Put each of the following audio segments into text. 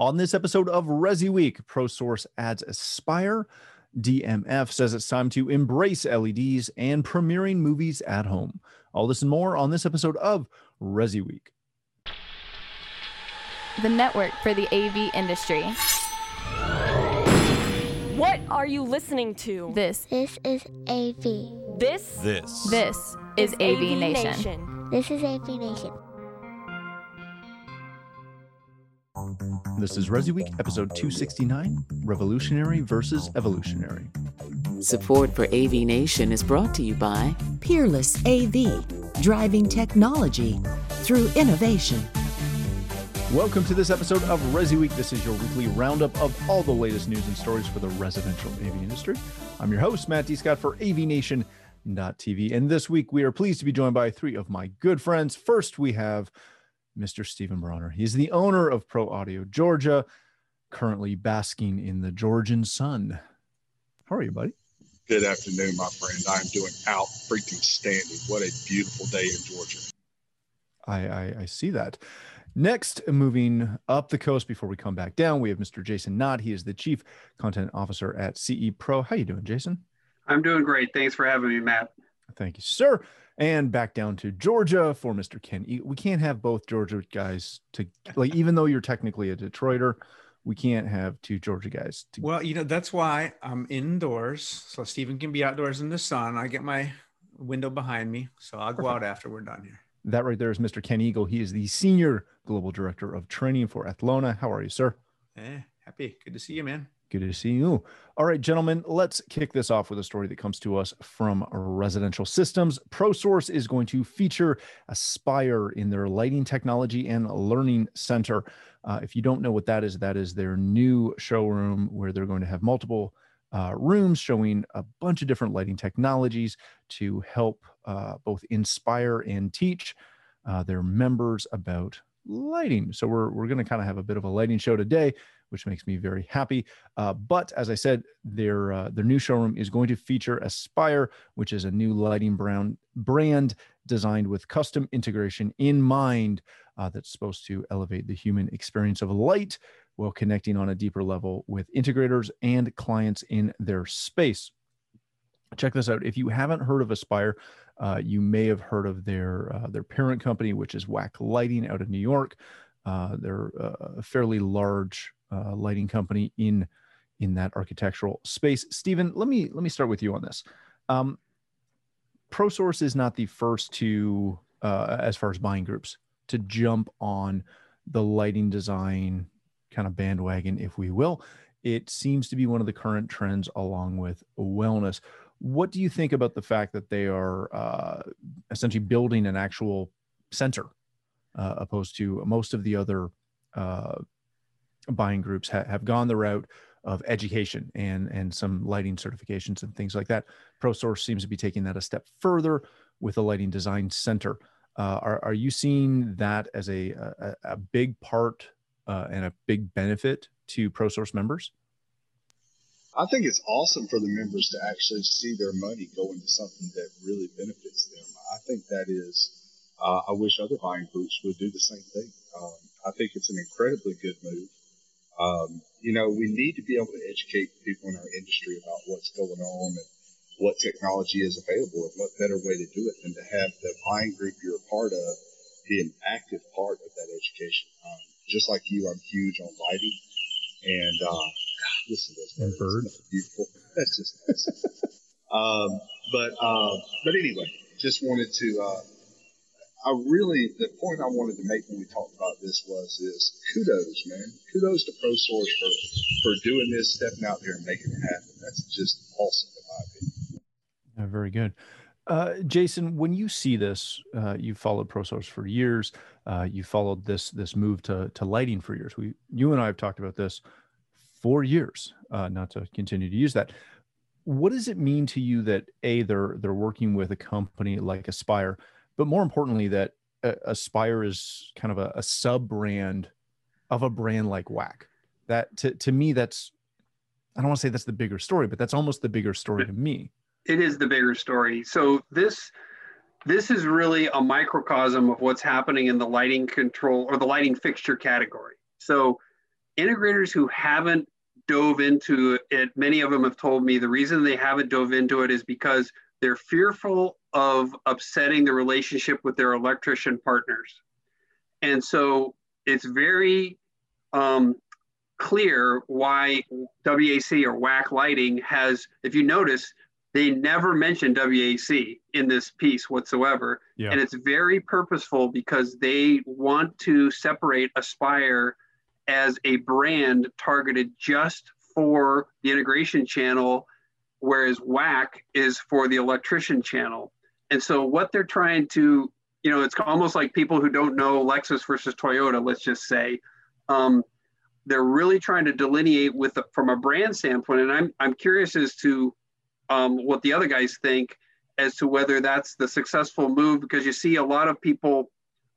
On this episode of ResiWeek, ProSource adds AiSPiRE. DMF says it's time to embrace LEDs and premiering movies at home. All this and more on this episode of ResiWeek. The network for the AV industry. What are you listening to? This This is AV. This This. this is AV, Nation. This is AV Nation. This is ResiWeek, episode 269 Revolutionary versus Evolutionary. Support for AV Nation is brought to you by Peerless AV, driving technology through innovation. Welcome to this episode of ResiWeek. This is your weekly roundup of all the latest news and stories for the residential AV industry. I'm your host, Matt D. Scott for AV Nation. TV. And this week we are pleased to be joined by three of my good friends. First, we have Mr. Stephen Bronner. He's the owner of Pro Audio Georgia, currently basking in the Georgian sun. How are you, buddy? Good afternoon, my friend. I am doing out freaking standing. What a beautiful day in Georgia. I, I, I see that. Next, moving up the coast before we come back down, we have Mr. Jason Knott. He is the Chief Content Officer at CE Pro. How are you doing, Jason? I'm doing great. Thanks for having me, Matt. Thank you, sir. And back down to Georgia for Mr. Ken. We can't have both Georgia guys to like, even though you're technically a Detroiter, we can't have two Georgia guys. To, Well, you know, that's why I'm indoors. So Stephen can be outdoors in the sun. I get my window behind me. So I'll go out after we're done here. that right there is Mr. Ken Eagle. He is the Senior Global Director of Training for Atlona. How are you, sir? Eh, happy. Good to see you, man. Good to see you. All right, gentlemen, let's kick this off with a story that comes to us from Residential Systems. ProSource is going to feature AiSPiRE in their lighting technology and learning center. Uh, if you don't know what that is, that is their new showroom where they're going to have multiple uh, rooms showing a bunch of different lighting technologies to help uh, both inspire and teach uh, their members about lighting. So we're we're going to kind of have a bit of a lighting show today, which makes me very happy. Uh, but as I said, their uh, their new showroom is going to feature AiSPiRE, which is a new lighting brown brand designed with custom integration in mind. Uh, that's supposed to elevate the human experience of light while connecting on a deeper level with integrators and clients in their space. Check this out. If you haven't heard of AiSPiRE, uh, you may have heard of their uh, their parent company, which is WAC Lighting out of New York. Uh, they're uh, a fairly large uh, lighting company in in that architectural space. Stephen, let me let me start with you on this. Um, ProSource is not the first to, uh, as far as buying groups, to jump on the lighting design kind of bandwagon, if we will. It seems to be one of the current trends along with wellness. What do you think about the fact that they are uh, essentially building an actual center, uh, opposed to most of the other uh, buying groups ha- have gone the route of education and and some lighting certifications and things like that. ProSource seems to be taking that a step further with a lighting design center. Uh, are are you seeing that as a a, a big part uh, and a big benefit to ProSource members? I think it's awesome for the members to actually see their money go into something that really benefits them. I think that is, uh, I wish other buying groups would do the same thing. Um, I think it's an incredibly good move. Um, you know, we need to be able to educate people in our industry about what's going on and what technology is available and what better way to do it than to have the buying group you're a part of be an active part of that education. Um, just like you, I'm huge on lighting and, uh, God, listen to those birds. Isn't Beautiful. That's just nice. um, but, uh, but anyway, just wanted to, uh, I really, the point I wanted to make when we talked about this was, is kudos, man. Kudos to ProSource for, for doing this, stepping out there and making it happen. That's just awesome in my opinion. Uh, very good. Uh, Jason, when you see this, uh, you followed ProSource for years. Uh, you followed this this move to to lighting for years. We, you and I have talked about this for years. Uh, not to continue to use that. What does it mean to you that a they're they're working with a company like AiSPiRE, but more importantly that uh, AiSPiRE is kind of a, a sub brand of a brand like WAC. That to to me that's I don't want to say that's the bigger story, but that's almost the bigger story to me. It is the bigger story. So this this is really a microcosm of what's happening in the lighting control or the lighting fixture category. So integrators who haven't dove into it, many of them have told me the reason they haven't dove into it is because they're fearful of upsetting the relationship with their electrician partners. And so it's very um, clear why WAC or WAC lighting has, if you notice, they never mention WAC in this piece whatsoever. Yeah. And it's very purposeful because they want to separate AiSPiRE as a brand targeted just for the integration channel, whereas WAC is for the electrician channel. And so what they're trying to, you know, it's almost like people who don't know Lexus versus Toyota, let's just say. Um, they're really trying to delineate with the, from a brand standpoint. And I'm, I'm curious as to um, what the other guys think as to whether that's the successful move because you see a lot of people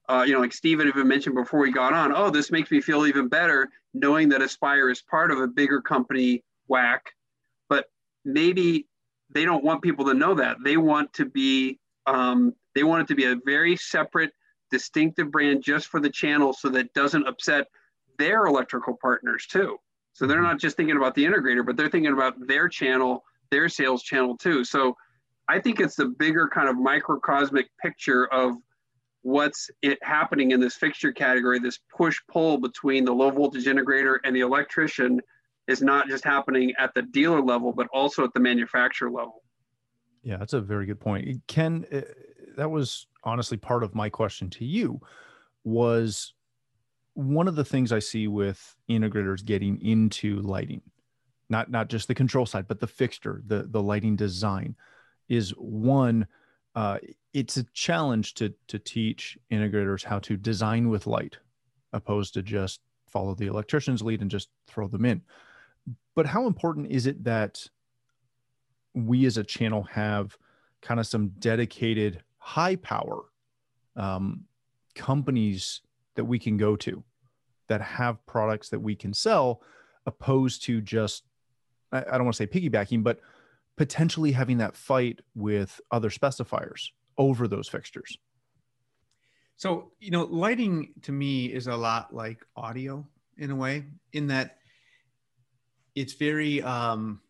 uh, you know, like Steven even mentioned before we got on, oh, this makes me feel even better knowing that AiSPiRE is part of a bigger company, WAC. But maybe they don't want people to know that. They want to be, um, they want it to be a very separate, distinctive brand just for the channel so that doesn't upset their electrical partners too. So they're mm-hmm. not just thinking about the integrator, but they're thinking about their channel their sales channel too. So I think it's the bigger kind of microcosmic picture of what's it happening in this fixture category. This push pull between the low voltage integrator and the electrician is not just happening at the dealer level, but also at the manufacturer level. Yeah, that's a very good point. Ken, uh, that was honestly part of my question to you was one of the things I see with integrators getting into lighting not not just the control side, but the fixture, the the lighting design, is one. Uh, it's a challenge to to teach integrators how to design with light, opposed to just follow the electrician's lead and just throw them in. But how important is it that we as a channel have kind of some dedicated high power um, companies that we can go to that have products that we can sell opposed to just I don't want to say piggybacking, but potentially having that fight with other specifiers over those fixtures. So, you know, lighting to me is a lot like audio in a way, in that it's very um,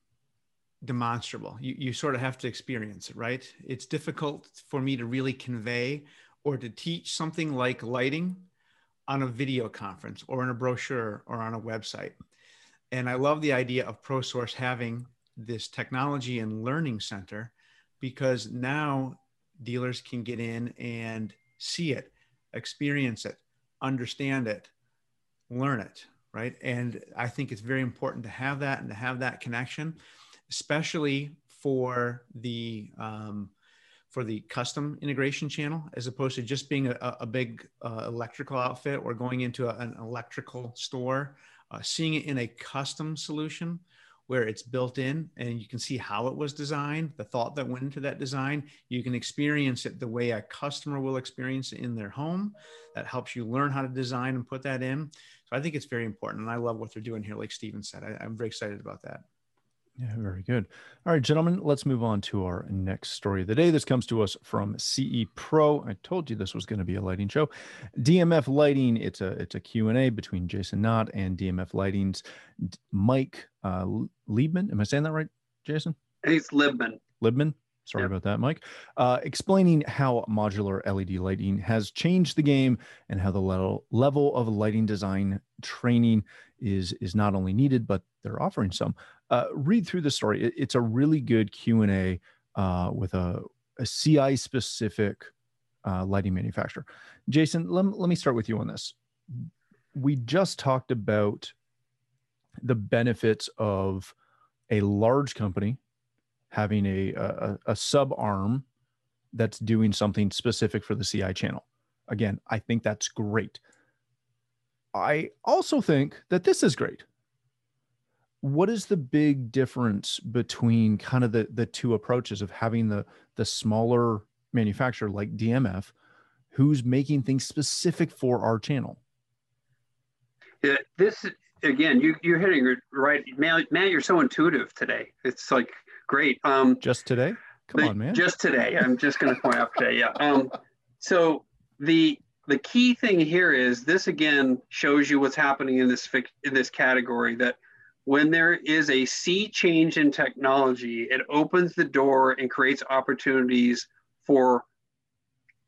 demonstrable. You, you sort of have to experience it, right? It's difficult for me to really convey or to teach something like lighting on a video conference or in a brochure or on a website and I love the idea of ProSource having this technology and learning center because now dealers can get in and see it, experience it, understand it, learn it, right? And I think it's very important to have that and to have that connection, especially for the um, for the custom integration channel, as opposed to just being a, a big uh, electrical outfit or going into a, an electrical store uh, seeing it in a custom solution where it's built in and you can see how it was designed, the thought that went into that design. You can experience it the way a customer will experience it in their home. That helps you learn how to design and put that in. So I think it's very important. And I love what they're doing here, like Steven said. I, I'm very excited about that. Yeah, very good. All right, gentlemen, let's move on to our next story of the day. This comes to us from CE Pro. I told you this was going to be a lighting show. DMF Lighting, it's a it's a Q&A between Jason Knott and DMF Lighting's Mike uh, Liebman. Am I saying that right, Jason? It's Libman. Libman. Sorry yep. about that, Mike. Uh, explaining how modular LED lighting has changed the game and how the level, level of lighting design training is is not only needed, but they're offering some. Uh, read through the story. It, it's a really good Q and A uh, with a, a CI specific uh, lighting manufacturer. Jason, let, let me start with you on this. We just talked about the benefits of a large company having a, a, a sub arm that's doing something specific for the CI channel. Again, I think that's great. I also think that this is great. What is the big difference between kind of the the two approaches of having the the smaller manufacturer like DMF who's making things specific for our channel? Yeah, this again, you you're hitting it right, man. Man, you're so intuitive today. It's like great. Um, just today? Come on, man. Just today. I'm just going to point out today. Yeah. Um, so the the key thing here is this again shows you what's happening in this in this category that when there is a sea change in technology, it opens the door and creates opportunities for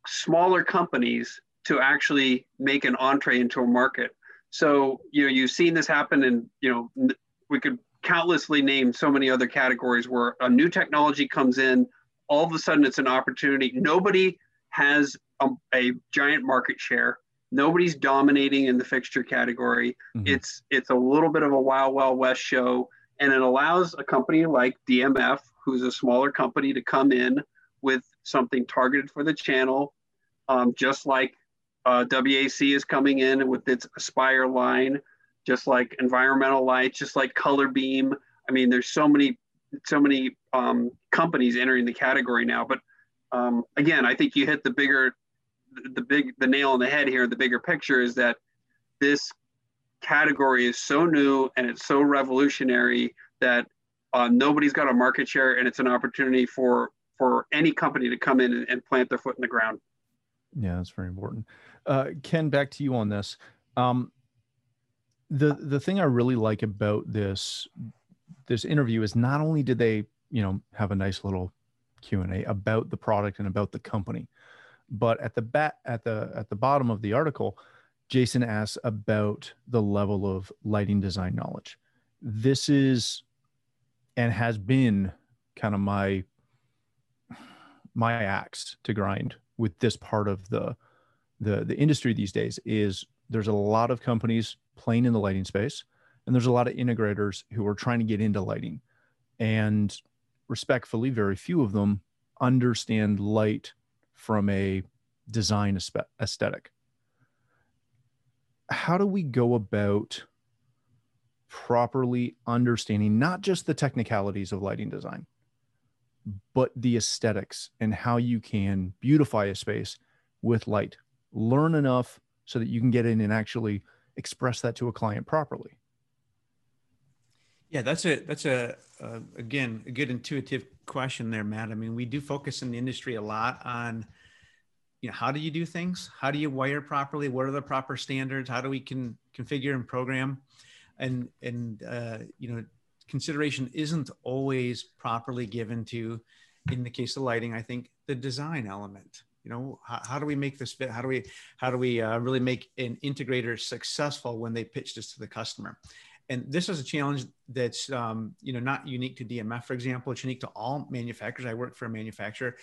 smaller companies to actually make an entree into a market. So, you know, you've seen this happen and, you know, we could countlessly name so many other categories where a new technology comes in, all of a sudden it's an opportunity. Nobody has a, a giant market share. Nobody's dominating in the fixture category. Mm-hmm. It's it's a little bit of a wild wild west show, and it allows a company like DMF, who's a smaller company, to come in with something targeted for the channel, um, just like uh, WAC is coming in with its AiSPiRE line, just like Environmental Light, just like Color Beam. I mean, there's so many so many um, companies entering the category now, but um, again, I think you hit the bigger, the big, the nail on the head here. The bigger picture is that this category is so new and it's so revolutionary that uh, nobody's got a market share, and it's an opportunity for for any company to come in and, and plant their foot in the ground. Yeah, that's very important. Uh, Ken, back to you on this. Um, the the thing I really like about this this interview is not only did they you know have a nice little q&a about the product and about the company but at the bat at the at the bottom of the article jason asks about the level of lighting design knowledge. This is and has been kind of my my axe to grind with this part of the the the industry these days is there's a lot of companies playing in the lighting space and there's a lot of integrators who are trying to get into lighting. And respectfully, very few of them understand light from a design aesthetic. How do we go about properly understanding not just the technicalities of lighting design, but the aesthetics and how you can beautify a space with light? Learn enough so that you can get in and actually express that to a client properly. Yeah, that's a that's a uh, again a good intuitive question there, Matt. I mean, we do focus in the industry a lot on you know how do you do things? How do you wire properly? What are the proper standards? How do we can configure and program? And and uh, you know consideration isn't always properly given to in the case of lighting i think the design element you know how, how do we make this fit how do we how do we uh, really make an integrator successful when they pitch this to the customer and this is a challenge that's um, you know not unique to DMF, for example. It's unique to all manufacturers. I work for a manufacturer.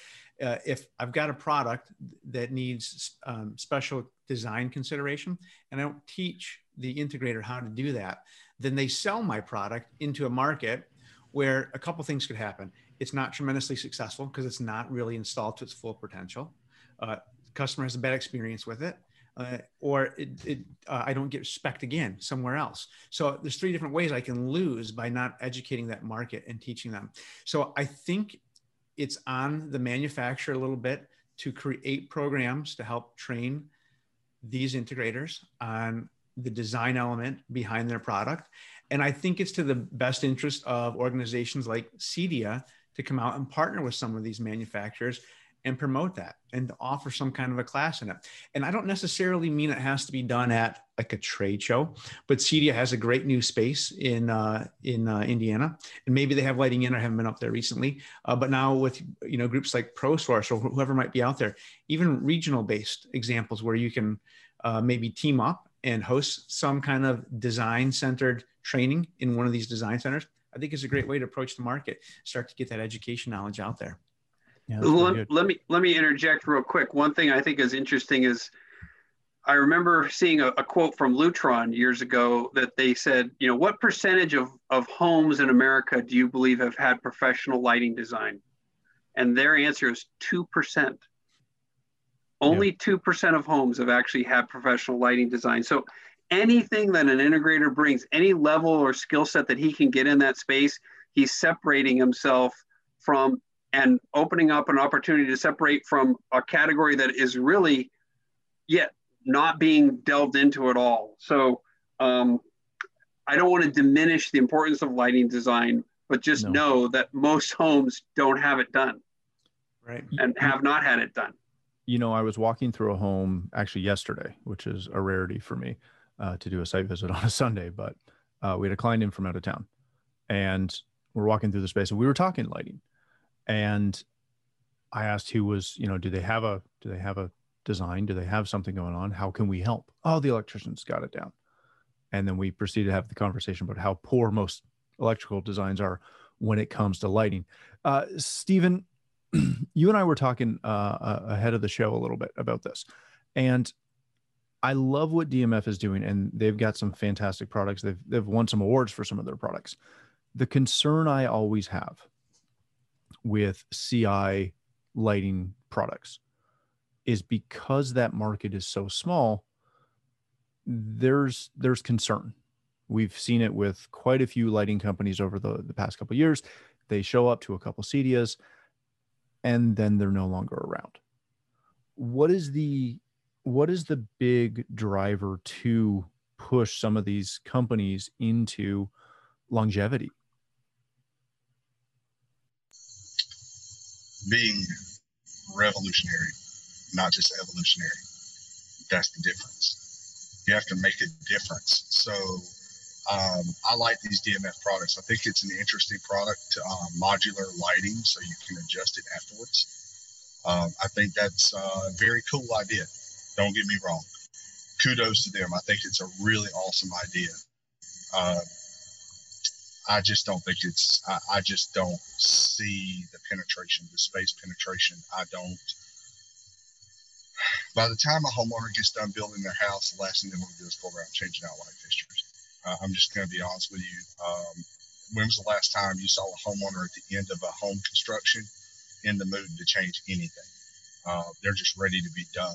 Uh, if I've got a product that needs um, special design consideration, and I don't teach the integrator how to do that, then they sell my product into a market where a couple things could happen. It's not tremendously successful because it's not really installed to its full potential. Uh, customer has a bad experience with it uh, or it, it uh, I don't get spec again somewhere else. So there's three different ways I can lose by not educating that market and teaching them. So I think it's on the manufacturer a little bit to create programs to help train these integrators on the design element behind their product. And I think it's to the best interest of organizations like CEDIA to come out and partner with some of these manufacturers and promote that and offer some kind of a class in it. And I don't necessarily mean it has to be done at like a trade show, but CEDIA has a great new space in uh, in uh, Indiana, and maybe they have lighting in. I haven't been up there recently, uh, but now with you know groups like ProSource or whoever might be out there, even regional based examples where you can uh, maybe team up and host some kind of design centered training in one of these design centers. I think is a great way to approach the market. Start to get that education knowledge out there. Yeah, let, let, me let me interject real quick. One thing I think is interesting is I remember seeing a, a, quote from Lutron years ago that they said, you know, what percentage of, of homes in America do you believe have had professional lighting design? And their answer is 2%. Only yeah. 2% of homes have actually had professional lighting design. So anything that an integrator brings, any level or skill set that he can get in that space, he's separating himself from and opening up an opportunity to separate from a category that is really yet not being delved into at all. So um, I don't want to diminish the importance of lighting design, but just no. know that most homes don't have it done. Right. And have not had it done. you know, I was walking through a home actually yesterday, which is a rarity for me uh, to do a site visit on a Sunday, but uh, we had a client in from out of town and we're walking through the space and we were talking lighting. And I asked who was, you know, do they have a, do they have a design? Do they have something going on? How can we help? Oh, the electrician's got it down. And then we proceeded to have the conversation about how poor most electrical designs are when it comes to lighting. Uh, Stephen, you and I were talking uh, ahead of the show a little bit about this, and I love what DMF is doing, and they've got some fantastic products. They've they've won some awards for some of their products. The concern I always have with CI lighting products is because that market is so small. There's there's concern. We've seen it with quite a few lighting companies over the, the past couple years. They show up to a couple CEDIAs and then they're no longer around what is the what is the big driver to push some of these companies into longevity being revolutionary not just evolutionary that's the difference you have to make a difference so um, I like these DMF products. I think it's an interesting product, um, modular lighting, so you can adjust it afterwards. Um, I think that's a very cool idea. Don't get me wrong. Kudos to them. I think it's a really awesome idea. Uh, I just don't think it's. I, I, just don't see the penetration, the space penetration. I don't. By the time a homeowner gets done building their house, the last thing they want to do is go around changing out light fixtures. Uh, I'm just going to be honest with you. Um, when was the last time you saw a homeowner at the end of a home construction in the mood to change anything? Uh, they're just ready to be done.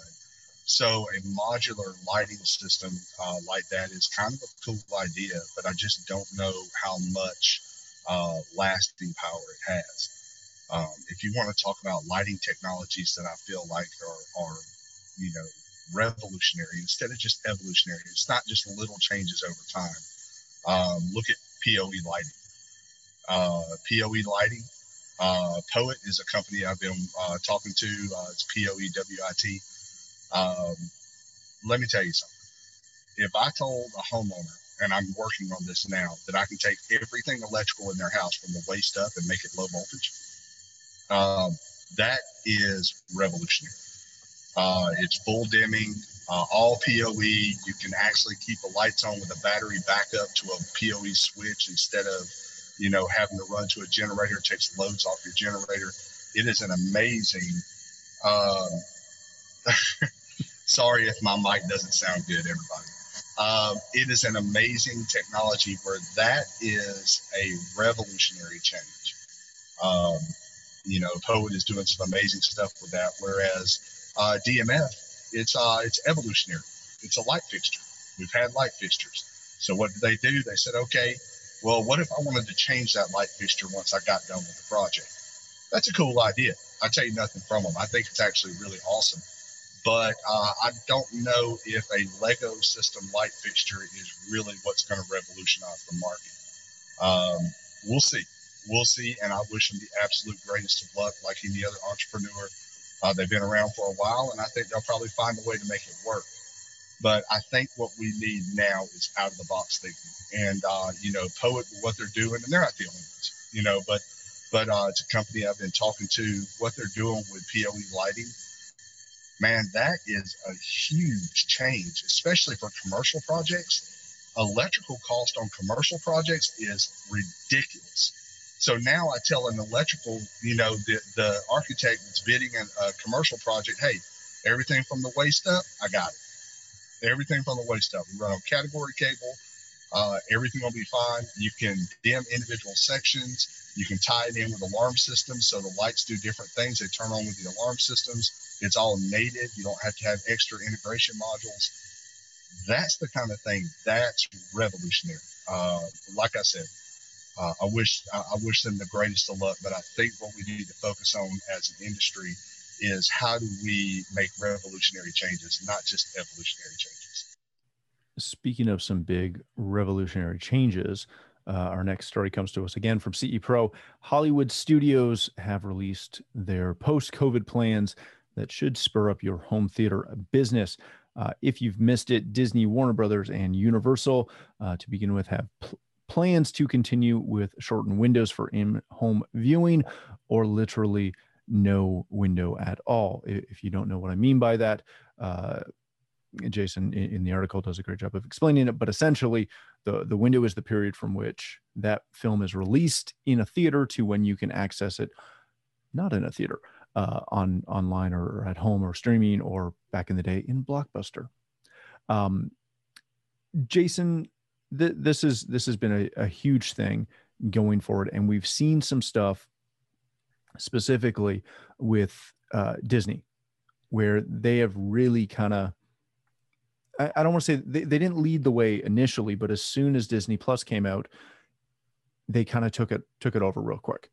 So a modular lighting system uh, like that is kind of a cool idea, but I just don't know how much uh, lasting power it has. Um, if you want to talk about lighting technologies that I feel like are, are you know, revolutionary instead of just evolutionary. It's not just little changes over time. Um, look at POE lighting. Uh, POE lighting. Uh, Poet is a company I've been uh, talking to. Uh, it's P O E W I T. Um, let me tell you something. If I told a homeowner, and I'm working on this now, that I can take everything electrical in their house from the waist up and make it low voltage, um, that is revolutionary. Uh, it's full dimming, uh, all PoE. You can actually keep the lights on with a battery backup to a PoE switch instead of, you know, having to run to a generator. It takes loads off your generator. It is an amazing. Um, sorry if my mic doesn't sound good, everybody. Um, it is an amazing technology where that is a revolutionary change. Um, you know, Poet is doing some amazing stuff with that, whereas uh, DMF, it's uh, it's evolutionary. It's a light fixture. We've had light fixtures. So what did they do? They said, okay, well, what if I wanted to change that light fixture once I got done with the project? That's a cool idea. I you nothing from them. I think it's actually really awesome. But uh, I don't know if a Lego system light fixture is really what's going to revolutionize the market. Um, we'll see. We'll see. And I wish them the absolute greatest of luck, like any other entrepreneur. Uh, they've been around for a while, and I think they'll probably find a way to make it work. But I think what we need now is out of the box thinking. And uh, you know, Poet, what they're doing, and they're not the only ones, you know, but but uh, it's a company I've been talking to. What they're doing with POE lighting, man, that is a huge change, especially for commercial projects. Electrical cost on commercial projects is ridiculous. So now I tell an electrical, you know, the, the architect that's bidding a commercial project, hey, everything from the waist up, I got it. Everything from the waist up. We run on category cable. Uh, everything will be fine. You can dim individual sections. You can tie it in with alarm systems so the lights do different things. They turn on with the alarm systems. It's all native. You don't have to have extra integration modules. That's the kind of thing that's revolutionary. Uh, like I said, uh, I wish I wish them the greatest of luck, but I think what we need to focus on as an industry is how do we make revolutionary changes, not just evolutionary changes. Speaking of some big revolutionary changes, uh, our next story comes to us again from CE Pro. Hollywood studios have released their post COVID plans. that should spur up your home theater business. Uh, if you've missed it, Disney, Warner Brothers, and Universal, uh, to begin with, have pl- plans to continue with shortened windows for in home viewing or literally no window at all. If you don't know what I mean by that, uh, Jason in, the article does a great job of explaining it. But essentially, the, the window is the period from which that film is released in a theater to when you can access it not in a theater, uh, on online or at home or streaming or back in the day in Blockbuster. Um, Jason, th- this is this has been a, a huge thing going forward, and we've seen some stuff specifically with uh, Disney, where they have really kind of I, don't want to say they, they didn't lead the way initially, but as soon as Disney Plus came out, they kind of took it took it over real quick.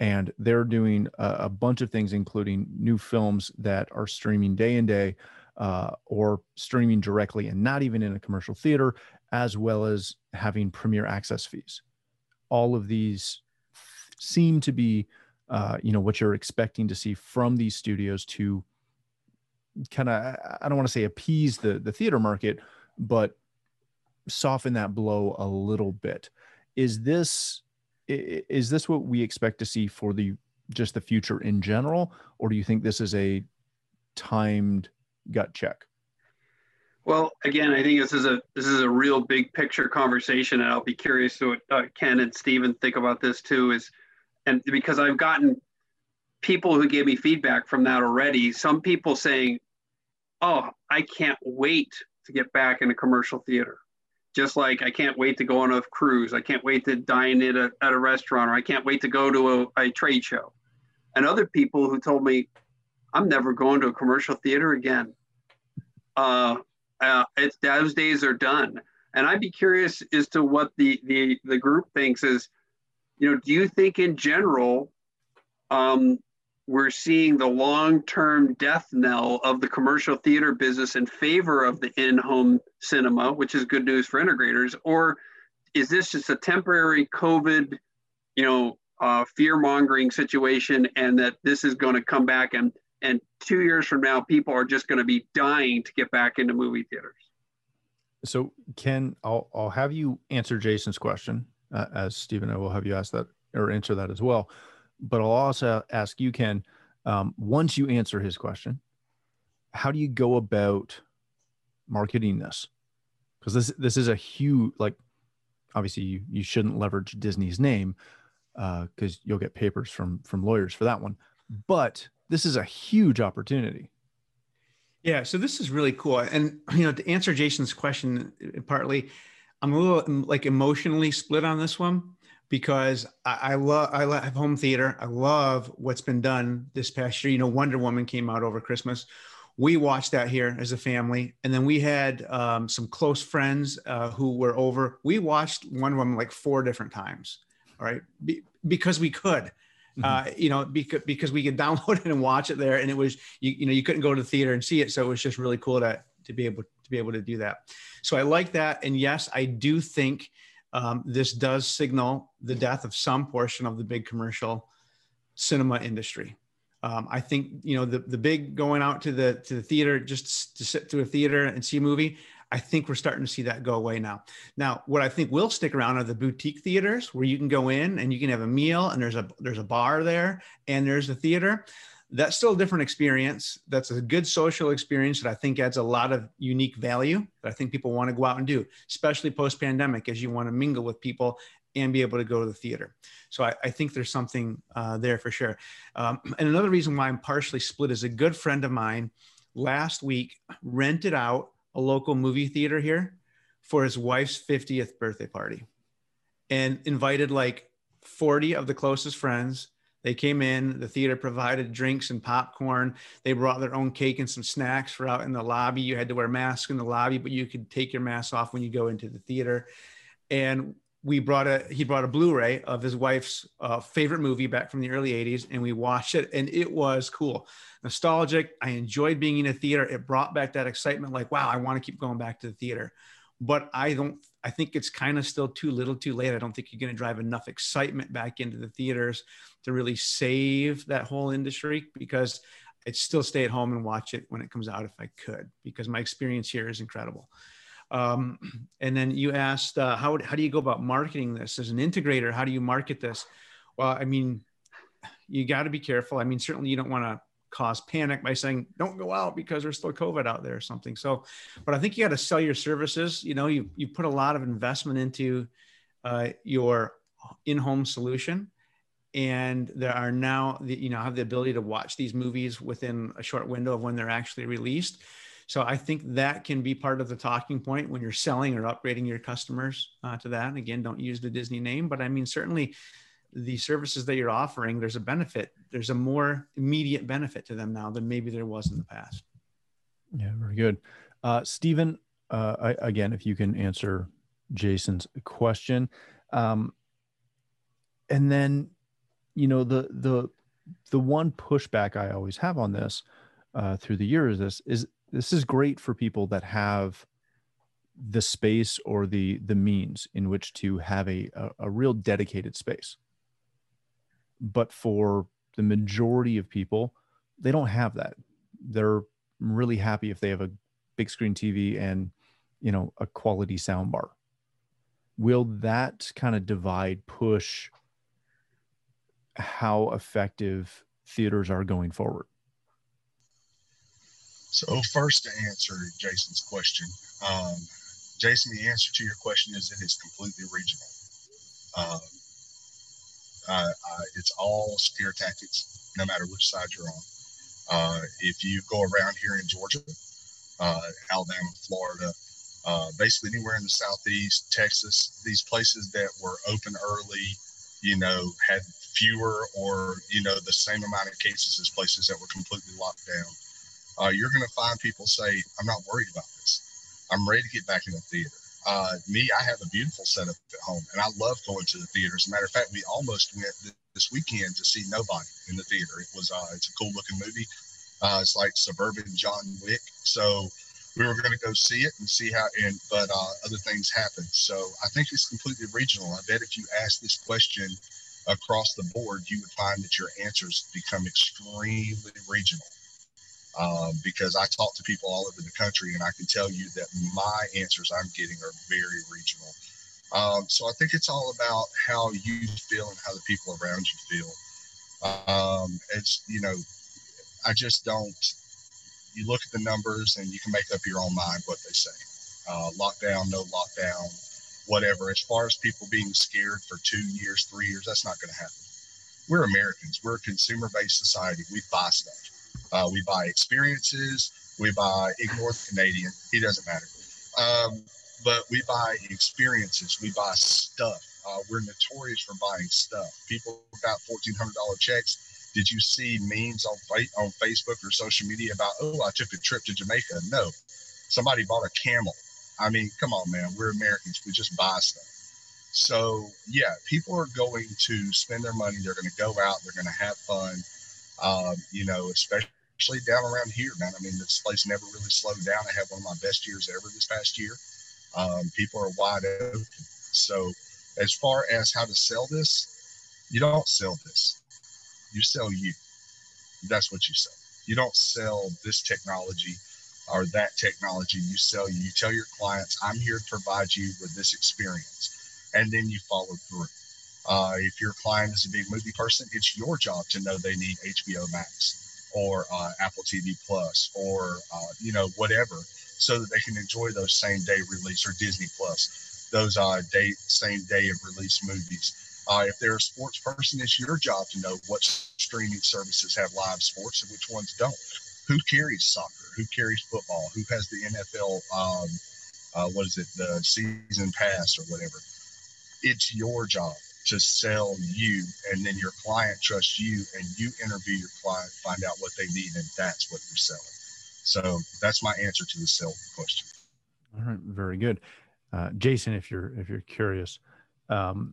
And they're doing a, a, bunch of things, including new films that are streaming day and day, uh, or streaming directly and not even in a commercial theater, as well as having premiere access fees. All of these seem to be uh, you know what you're expecting to see from these studios to kind of I don't want to say appease the the theater market, but soften that blow a little bit. Is this is this what we expect to see for the just the future in general, or do you think this is a timed gut check? Well, again, I think this is a this is a real big picture conversation, and I'll be curious to what uh, Ken and Stephen think about this too. Is and because I've gotten people who gave me feedback from that already. Some people saying, "Oh, I can't wait to get back in a commercial theater." Just like I can't wait to go on a cruise, I can't wait to dine at a, at a restaurant, or I can't wait to go to a, a trade show. And other people who told me, I'm never going to a commercial theater again. Uh, uh, it's those days are done. And I'd be curious as to what the the the group thinks is you know, do you think in general um, we're seeing the long-term death knell of the commercial theater business in favor of the in-home cinema, which is good news for integrators, or is this just a temporary COVID, you know, uh, fear-mongering situation, and that this is going to come back and and two years from now, people are just going to be dying to get back into movie theaters. So, Ken, I'll I'll have you answer Jason's question uh, as Stephen, I will have you ask that or answer that as well. But I'll also ask you, Ken, um, once you answer his question, how do you go about marketing this? Because this this is a huge like obviously you, you shouldn't leverage Disney's name because uh, you'll get papers from from lawyers for that one. But this is a huge opportunity. Yeah, so this is really cool. And you know, to answer Jason's question, partly, I'm a little like emotionally split on this one because I, I love I love home theater. I love what's been done this past year. You know, Wonder Woman came out over Christmas. We watched that here as a family, and then we had um, some close friends uh, who were over. We watched Wonder Woman like four different times. All right, Be- because we could. Mm-hmm. Uh, you know, because because we could download it and watch it there, and it was you, you know you couldn't go to the theater and see it, so it was just really cool to to be able to be able to do that. So I like that. And yes, I do think um, this does signal the death of some portion of the big commercial cinema industry. Um, I think you know the the big going out to the to the theater just to sit through a theater and see a movie. I think we're starting to see that go away now. Now, what I think will stick around are the boutique theaters where you can go in and you can have a meal and there's a there's a bar there and there's a theater that's still a different experience. That's a good social experience that I think adds a lot of unique value that I think people want to go out and do, especially post pandemic, as you want to mingle with people and be able to go to the theater. So I, I think there's something uh, there for sure. Um, and another reason why I'm partially split is a good friend of mine last week rented out a local movie theater here for his wife's 50th birthday party and invited like 40 of the closest friends they came in, the theater provided drinks and popcorn. They brought their own cake and some snacks for out in the lobby. You had to wear masks in the lobby, but you could take your mask off when you go into the theater. And we brought a he brought a Blu-ray of his wife's uh, favorite movie back from the early 80s and we watched it and it was cool nostalgic I enjoyed being in a theater it brought back that excitement like wow I want to keep going back to the theater but I don't I think it's kind of still too little too late I don't think you're going to drive enough excitement back into the theaters to really save that whole industry because I'd still stay at home and watch it when it comes out if I could, because my experience here is incredible. Um, and then you asked, uh, how, how do you go about marketing this as an integrator? How do you market this? Well, I mean, you got to be careful. I mean, certainly you don't want to cause panic by saying don't go out because there's still covid out there or something. So but i think you got to sell your services. You know you, you put a lot of investment into uh, your in-home solution and there are now the, you know have the ability to watch these movies within a short window of when they're actually released. So i think that can be part of the talking point when you're selling or upgrading your customers uh, to that. Again don't use the disney name but i mean certainly the services that you're offering, there's a benefit. There's a more immediate benefit to them now than maybe there was in the past. Yeah, very good. Uh, Stephen, uh, I, again, if you can answer Jason's question. Um, and then, you know, the, the, the one pushback I always have on this uh, through the years this is this is great for people that have the space or the the means in which to have a, a, a real dedicated space but for the majority of people they don't have that. They're really happy if they have a big screen tv and you know a quality sound bar. Will that kind of divide push how effective theaters are going forward? So first to answer jason's question um, jason the answer to your question is it is completely regional. Um, uh, uh, it's all scare tactics, no matter which side you're on. Uh, if you go around here in Georgia, uh, Alabama, Florida, uh, basically anywhere in the southeast, Texas, these places that were open early, you know, had fewer or you know the same amount of cases as places that were completely locked down. Uh, you're going to find people say, "I'm not worried about this. I'm ready to get back in the theater." Uh, me, I have a beautiful setup at home, and I love going to the theater. As a matter of fact, we almost went th- this weekend to see Nobody in the theater. It was uh, it's a cool looking movie. Uh, it's like suburban John Wick. So we were going to go see it and see how. And but uh, other things happened. So I think it's completely regional. I bet if you ask this question across the board, you would find that your answers become extremely regional um, because I talk to people all over the country, and I can tell you that my answers I'm getting are very regional. Um, so I think it's all about how you feel and how the people around you feel. Um, it's you know, I just don't. You look at the numbers and you can make up your own mind what they say. Uh, lockdown, no lockdown, whatever. As far as people being scared for two years, three years, that's not going to happen. We're Americans. We're a consumer-based society. We buy stuff uh, we buy experiences. We buy ignore the Canadian. He doesn't matter. Um, but we buy experiences. We buy stuff. Uh, we're notorious for buying stuff. People got fourteen hundred dollar checks. Did you see memes on on Facebook or social media about? Oh, I took a trip to Jamaica. No, somebody bought a camel. I mean, come on, man. We're Americans. We just buy stuff. So yeah, people are going to spend their money. They're going to go out. They're going to have fun. Um, you know, especially down around here, man. I mean, this place never really slowed down. I had one of my best years ever this past year. Um, people are wide open. So, as far as how to sell this, you don't sell this. You sell you. That's what you sell. You don't sell this technology or that technology. You sell you. You tell your clients, I'm here to provide you with this experience. And then you follow through. Uh, if your client is a big movie person, it's your job to know they need HBO Max or uh, Apple TV Plus or uh, you know whatever, so that they can enjoy those same day release or Disney Plus, those uh, day same day of release movies. Uh, if they're a sports person, it's your job to know what streaming services have live sports and which ones don't. Who carries soccer? Who carries football? Who has the NFL? Um, uh, what is it? The season pass or whatever. It's your job to sell you and then your client trusts you and you interview your client find out what they need and that's what you're selling. So that's my answer to the sale question. All right very good. Uh, jason if you're if you're curious um,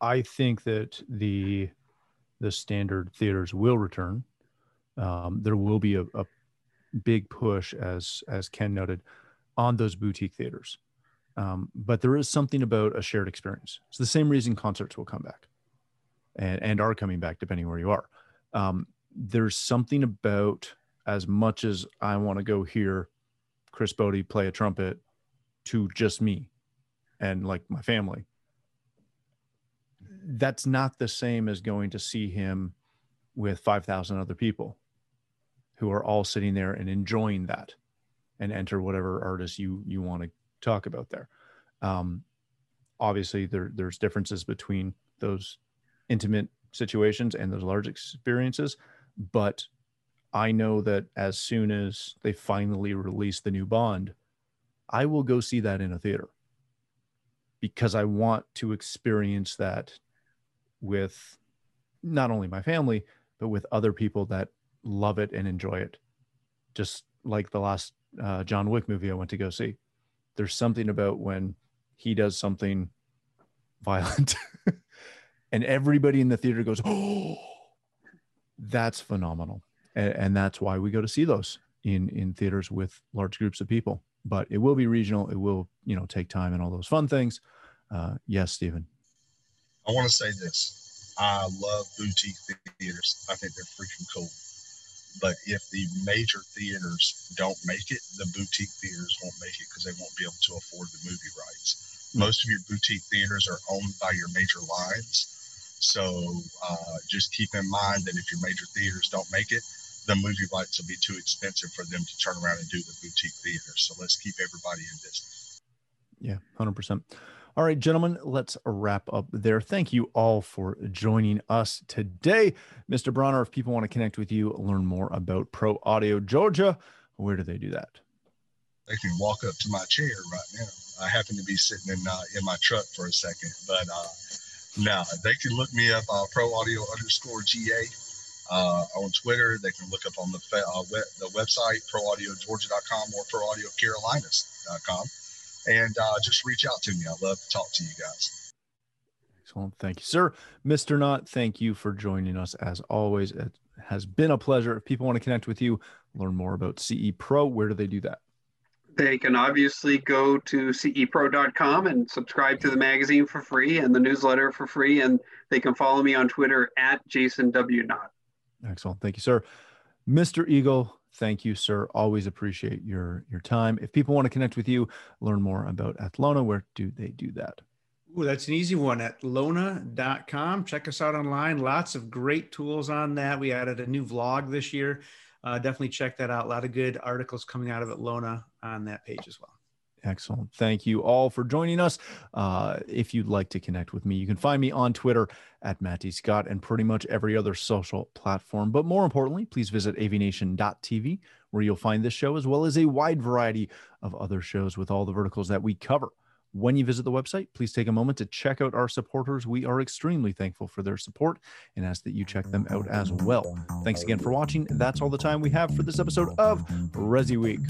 i think that the the standard theaters will return. Um, there will be a, a big push as as ken noted on those boutique theaters um, but there is something about a shared experience. It's the same reason concerts will come back and, and are coming back, depending where you are. Um, there's something about as much as I want to go hear Chris Botti play a trumpet to just me and like my family. That's not the same as going to see him with 5,000 other people who are all sitting there and enjoying that and enter whatever artist you you want to talk about there. Um, obviously, there there's differences between those intimate situations and those large experiences, but I know that as soon as they finally release the new Bond, I will go see that in a theater because I want to experience that with not only my family, but with other people that love it and enjoy it. Just like the last uh, John Wick movie I went to go see. There's something about when he does something violent and everybody in the theater goes, Oh, that's phenomenal. And, and that's why we go to see those in, in theaters with large groups of people. But it will be regional. It will, you know, take time and all those fun things. Uh, yes, Stephen. I want to say this. I love boutique theaters. I think they're freaking cool. But if the major theaters don't make it, the boutique theaters won't make it because they won't be able to afford the movie rights. Mm-hmm. Most of your boutique theaters are owned by your major lines. So uh, just keep in mind that if your major theaters don't make it, the movie rights will be too expensive for them to turn around and do the boutique theaters. So let's keep everybody in business. Yeah, 100%. All right, gentlemen, let's wrap up there. Thank you all for joining us today. Mr. Bronner, if people want to connect with you, learn more about Pro Audio Georgia, where do they do that? They can walk up to my chair right now. I happen to be sitting in uh, in my truck for a second, but uh, they can look me up uh, Pro Audio underscore GA uh, on Twitter. They can look up on the uh, web, the website proaudiogeorgia.com or proaudiocarolinas.com and uh, just reach out to me. I'd love to talk to you guys. Excellent. Thank you, sir. Mr. Knott, thank you for joining us as always. It has been a pleasure. If people want to connect with you, learn more about CE Pro, where do they do that? They can obviously go to cepro.com and subscribe to the magazine for free and the newsletter for free. And they can follow me on Twitter at Jason W. Knott. Excellent. Thank you, sir. Mr. Eagle, thank you, sir. Always appreciate your your time. If people want to connect with you, learn more about Atlona, where do they do that? Ooh, that's an easy one atlona.com. Check us out online. Lots of great tools on that. We added a new vlog this year. Uh, definitely check that out. A lot of good articles coming out of Atlona on that page as well. Excellent. Thank you all for joining us. Uh, if you'd like to connect with me, you can find me on Twitter at Matty Scott and pretty much every other social platform. But more importantly, please visit avnation.tv where you'll find this show as well as a wide variety of other shows with all the verticals that we cover. When you visit the website, please take a moment to check out our supporters. We are extremely thankful for their support and ask that you check them out as well. Thanks again for watching. That's all the time we have for this episode of ResiWeek.